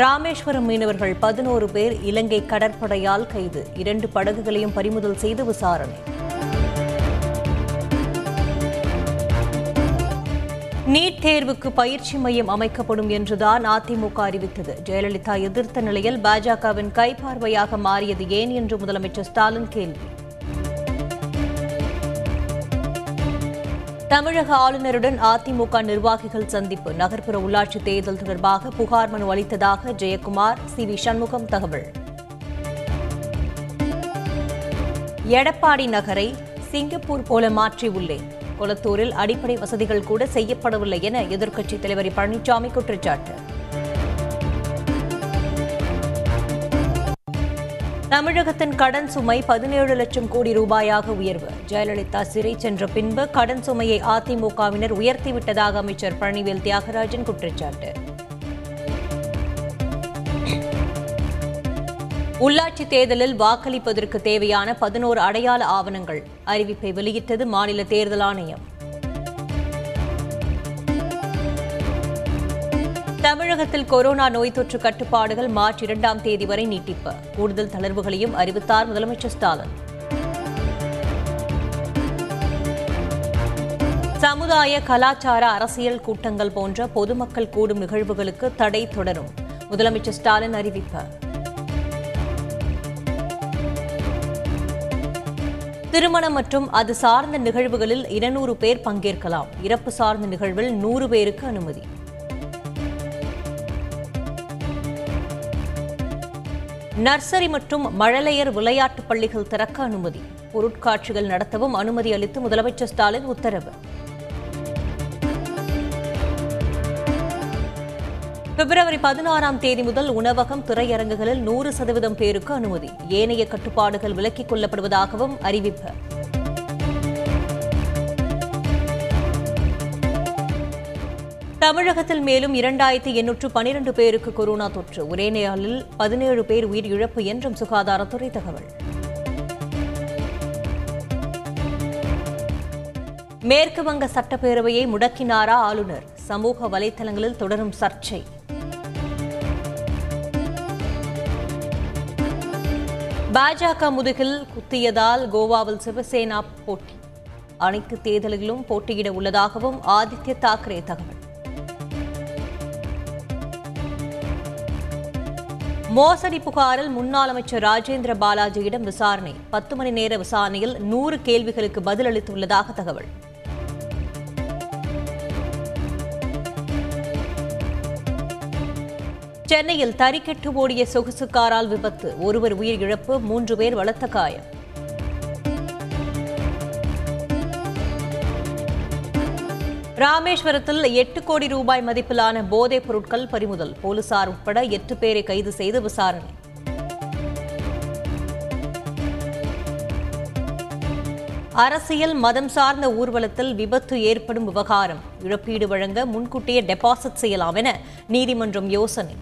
ராமேஸ்வரம் மீனவர்கள் பதினோரு பேர் இலங்கை கடற்படையால் கைது. இரண்டு படகுகளையும் பறிமுதல் செய்து விசாரணை. நீட் தேர்வுக்கு பயிற்சி மையம் அமைக்கப்படும் என்றுதான் அதிமுக அறிவித்தது. ஜெயலலிதா எதிர்த்த நிலையில் பாஜகவின் கைப்பார்வையாக மாறியது ஏன் என்று முதலமைச்சர் ஸ்டாலின் கேள்வி. தமிழக ஆளுநருடன் அதிமுக நிர்வாகிகள் சந்திப்பு. நகர்ப்புற உள்ளாட்சி தேர்தல் தொடர்பாக புகார் மனு அளித்ததாக ஜெயக்குமார் சி. வி. சண்முகம் தகவல். எடப்பாடி நகரை சிங்கப்பூர் போல மாற்றியுள்ளேன் கொளத்தூரில் அடிப்படை வசதிகள் கூட செய்யப்படவில்லை என எதிர்க்கட்சித் தலைவர் பழனிசாமி குற்றச்சாட்டு. தமிழகத்தின் கடன் சுமை பதினேழு லட்சம் கோடி ரூபாயாக உயர்வு. ஜெயலலிதா சிறை சென்ற பின்பு கடன் சுமையை அதிமுகவினர் உயர்த்திவிட்டதாக அமைச்சர் பழனிவேல் தியாகராஜன் குற்றச்சாட்டு. உள்ளாட்சி தேர்தலில் வாக்களிப்பதற்கு தேவையான பதினோரு அடையாள ஆவணங்கள். அறிவிப்பை வெளியிட்டது மாநில தேர்தல் ஆணையம். தமிழகத்தில் கொரோனா நோய் தொற்று கட்டுப்பாடுகள் மார்ச் இரண்டாம் தேதி வரை நீட்டிப்பு. கூடுதல் தளர்வுகளையும் அறிவித்தார் முதலமைச்சர் ஸ்டாலின். சமுதாய கலாச்சார அரசியல் கூட்டங்கள் போன்ற பொதுமக்கள் கூடும் நிகழ்வுகளுக்கு தடை தொடரும். முதலமைச்சர் ஸ்டாலின் அறிவிப்பு. திருமணம் மற்றும் அது சார்ந்த நிகழ்வுகளில் இருநூறு பேர் பங்கேற்கலாம். இறப்பு சார்ந்த நிகழ்வில் நூறு பேருக்கு அனுமதி. நர்சரி மற்றும் மழலையர் விளையாட்டுப் பள்ளிகள் திறக்க அனுமதி. பொருட்காட்சிகள் நடத்தவும் அனுமதி அளித்து முதலமைச்சர் ஸ்டாலின் உத்தரவு. பிப்ரவரி பதினாறாம் தேதி முதல் உணவகம் திரையரங்குகளில் நூறு சதவீதம் பேருக்கு அனுமதி. ஏனைய கட்டுப்பாடுகள் விலக்கிக் கொள்ளப்படுவதாகவும் அறிவிப்பு. தமிழகத்தில் மேலும் இரண்டாயிரத்தி எண்ணூற்று பனிரெண்டு பேருக்கு கொரோனா தொற்று. ஒரே நாளில் பதினேழு பேர் உயிரிழப்பு என்றும் சுகாதாரத்துறை தகவல். மேற்கு வங்க சட்டப்பேரவையை முடக்கினாரா ஆளுநர்? சமூக வலைதளங்களில் தொடரும் சர்ச்சை. பாஜக முதுகில் குத்தியதால் கோவாவில் சிவசேனா போட்டி. அனைத்து தேர்தல்களிலும் போட்டியிட உள்ளதாகவும் ஆதித்ய தாக்கரே தகவல். மோசடி புகாரில் முன்னாள் அமைச்சர் ராஜேந்திர பாலாஜியிடம் விசாரணை. பத்து மணி நேர விசாரணையில் நூறு கேள்விகளுக்கு பதிலளித்துள்ளதாக தகவல். சென்னையில் தறிக்கெட்டு ஓடிய சொகுசு காரால் விபத்து. ஒருவர் உயிரிழப்பு மூன்று பேர் பலத்த காயம். ராமேஸ்வரத்தில் எட்டு கோடி ரூபாய் மதிப்பிலான போதைப் பொருட்கள் பறிமுதல். போலீசார் உட்பட எட்டு பேரை கைது செய்து விசாரணை. அரசியல் மதம் சார்ந்த ஊர்வலத்தில் விபத்து ஏற்படும் விவகாரம். இழப்பீடு வழங்க முன்கூட்டியே டெபாசிட் செய்யலாம் என நீதிமன்றம் யோசனை.